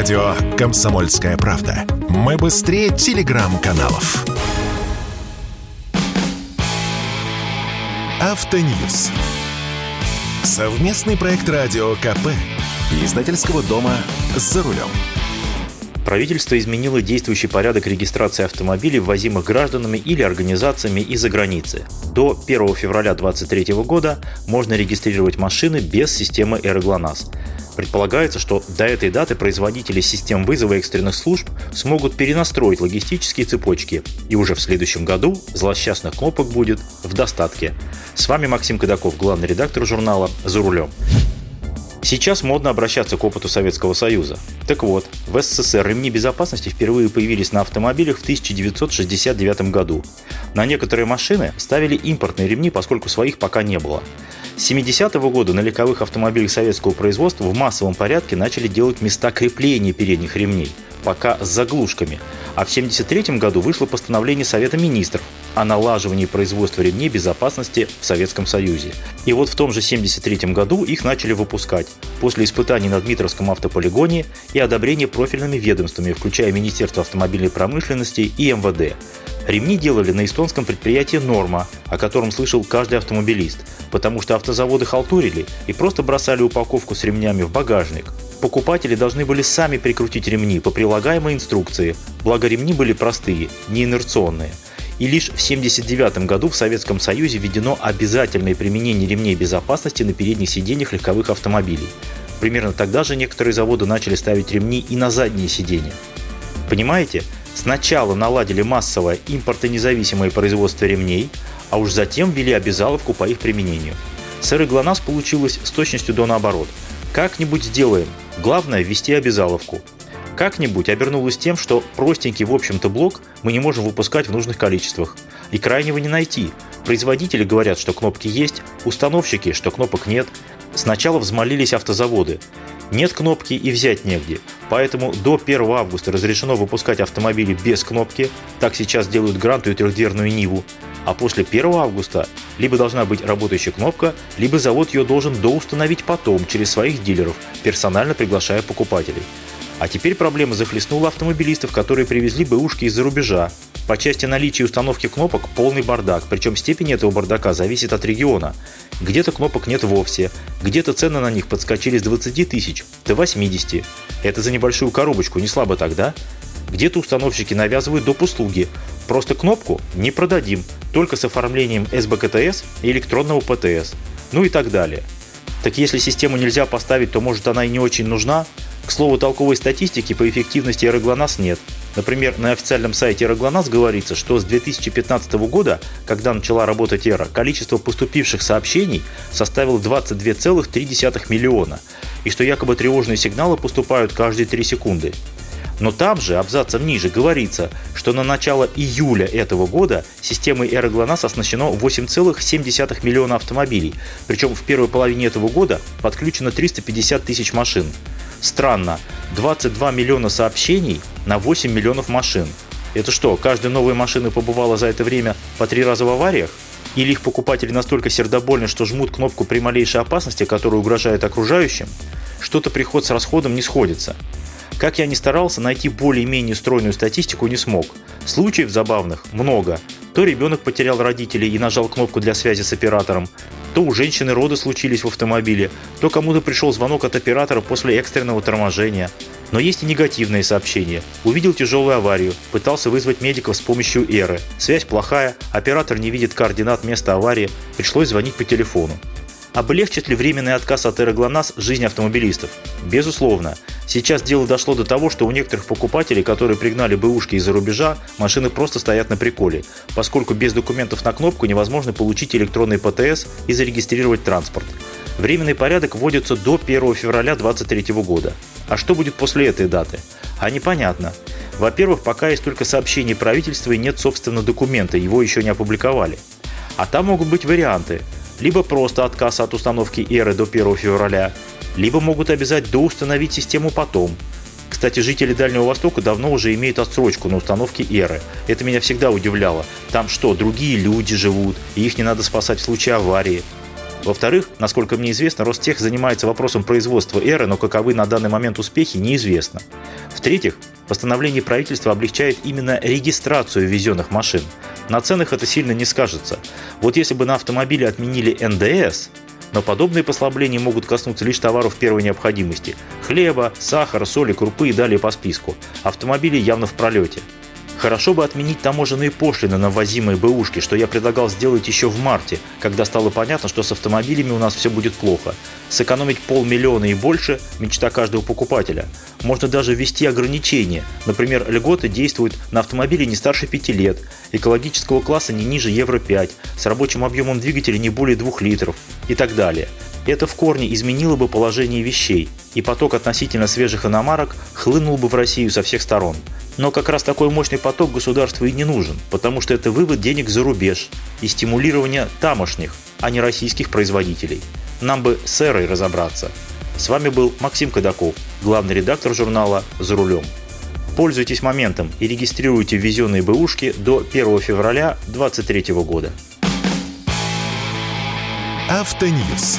Радио «Комсомольская правда». Мы быстрее телеграм-каналов. Автоньюз. Совместный проект радио КП. Издательского дома «За рулем». Правительство изменило действующий порядок регистрации автомобилей, ввозимых гражданами или организациями из-за границы. До 1 февраля 2023 года можно регистрировать машины без системы «Эроглонас». Предполагается, что до этой даты производители систем вызова экстренных служб смогут перенастроить логистические цепочки, и уже в следующем году злосчастных кнопок будет в достатке. С вами Максим Кадаков, главный редактор журнала «За рулем». Сейчас модно обращаться к опыту Советского Союза. Так вот, в СССР ремни безопасности впервые появились на автомобилях в 1969 году. На некоторые машины ставили импортные ремни, поскольку своих пока не было. С 70-го года на легковых автомобилях советского производства в массовом порядке начали делать места крепления передних ремней, пока с заглушками. А в 1973 году вышло постановление Совета министров о налаживании производства ремней безопасности в Советском Союзе. И вот в том же 1973 году их начали выпускать после испытаний на Дмитровском автополигоне и одобрения профильными ведомствами, включая Министерство автомобильной промышленности и МВД. Ремни делали на эстонском предприятии «Норма», о котором слышал каждый автомобилист, потому что автозаводы халтурили и просто бросали упаковку с ремнями в багажник. Покупатели должны были сами прикрутить ремни по прилагаемой инструкции, благо ремни были простые, не инерционные. И лишь в 1979 году в Советском Союзе введено обязательное применение ремней безопасности на передних сиденьях легковых автомобилей. Примерно тогда же некоторые заводы начали ставить ремни и на задние сиденья. Понимаете, Сначала наладили массовое импортонезависимое производство ремней, а уж затем ввели обязаловку по их применению. С ГЛОНАСС получилось с точностью до наоборот. Как-нибудь сделаем, главное ввести обязаловку. Как-нибудь обернулось тем, что простенький в общем-то блок мы не можем выпускать в нужных количествах. И крайнего не найти. Производители говорят, что кнопки есть, установщики, что кнопок нет. Сначала взмолились автозаводы. Нет кнопки и взять негде. Поэтому до 1 августа разрешено выпускать автомобили без кнопки. Так сейчас делают Гранту и трехдверную Ниву. А после 1 августа либо должна быть работающая кнопка, либо завод ее должен доустановить потом через своих дилеров, персонально приглашая покупателей. А теперь проблема захлестнула автомобилистов, которые привезли бэушки из-за рубежа. По части наличия установки кнопок полный бардак, причем степень этого бардака зависит от региона. Где-то кнопок нет вовсе, где-то цены на них подскочили с 20 тысяч до 80. Это за небольшую коробочку, не слабо тогда. Где-то установщики навязывают доп. услуги. Просто кнопку не продадим, только с оформлением СБКТС и электронного ПТС. Ну и так далее. Так если систему нельзя поставить, то может она и не очень нужна? К слову, толковой статистики по эффективности Эроглонас нет. Например, на официальном сайте Эроглонас говорится, что с 2015 года, когда начала работать Эра, количество поступивших сообщений составило 22,3 миллиона, и что якобы тревожные сигналы поступают каждые 3 секунды. Но там же, абзацем ниже, говорится, что на начало июля этого года системой Эроглонас оснащено 8,7 миллиона автомобилей, причем в первой половине этого года подключено 350 тысяч машин. Странно, 22 миллиона сообщений на 8 миллионов машин. Это что, каждая новая машина побывала за это время по три раза в авариях? Или их покупатели настолько сердобольны, что жмут кнопку при малейшей опасности, которая угрожает окружающим? Что-то приход с расходом не сходится. Как я ни старался, найти более-менее стройную статистику не смог. Случаев забавных много. То ребенок потерял родителей и нажал кнопку для связи с оператором, то у женщины роды случились в автомобиле, то кому-то пришел звонок от оператора после экстренного торможения. Но есть и негативные сообщения. Увидел тяжелую аварию, пытался вызвать медиков с помощью эры. Связь плохая, оператор не видит координат места аварии, пришлось звонить по телефону. Облегчит ли временный отказ от Эроглонас жизнь автомобилистов? Безусловно. Сейчас дело дошло до того, что у некоторых покупателей, которые пригнали бэушки из-за рубежа, машины просто стоят на приколе, поскольку без документов на кнопку невозможно получить электронный ПТС и зарегистрировать транспорт. Временный порядок вводится до 1 февраля 2023 года. А что будет после этой даты? А непонятно. Во-первых, пока есть только сообщение правительства и нет, собственно, документа, его еще не опубликовали. А там могут быть варианты – либо просто отказ от установки эры до 1 февраля, либо могут обязать доустановить систему потом. Кстати, жители Дальнего Востока давно уже имеют отсрочку на установке эры. Это меня всегда удивляло. Там что, другие люди живут, и их не надо спасать в случае аварии? Во-вторых, насколько мне известно, Ростех занимается вопросом производства эры, но каковы на данный момент успехи, неизвестно. В-третьих, постановление правительства облегчает именно регистрацию везенных машин. На ценах это сильно не скажется. Вот если бы на автомобиле отменили НДС, но подобные послабления могут коснуться лишь товаров первой необходимости – хлеба, сахара, соли, крупы и далее по списку. Автомобили явно в пролете. Хорошо бы отменить таможенные пошлины на ввозимые бэушки, что я предлагал сделать еще в марте, когда стало понятно, что с автомобилями у нас все будет плохо. Сэкономить полмиллиона и больше – мечта каждого покупателя. Можно даже ввести ограничения. Например, льготы действуют на автомобиле не старше 5 лет, экологического класса не ниже Евро-5, с рабочим объемом двигателя не более 2 литров и так далее. Это в корне изменило бы положение вещей, и поток относительно свежих иномарок хлынул бы в Россию со всех сторон. Но как раз такой мощный поток государству и не нужен, потому что это вывод денег за рубеж и стимулирование тамошних, а не российских производителей. Нам бы с эрой разобраться. С вами был Максим Кадаков, главный редактор журнала «За рулем». Пользуйтесь моментом и регистрируйте ввезенные бэушки до 1 февраля 2023 года. Автоньюз.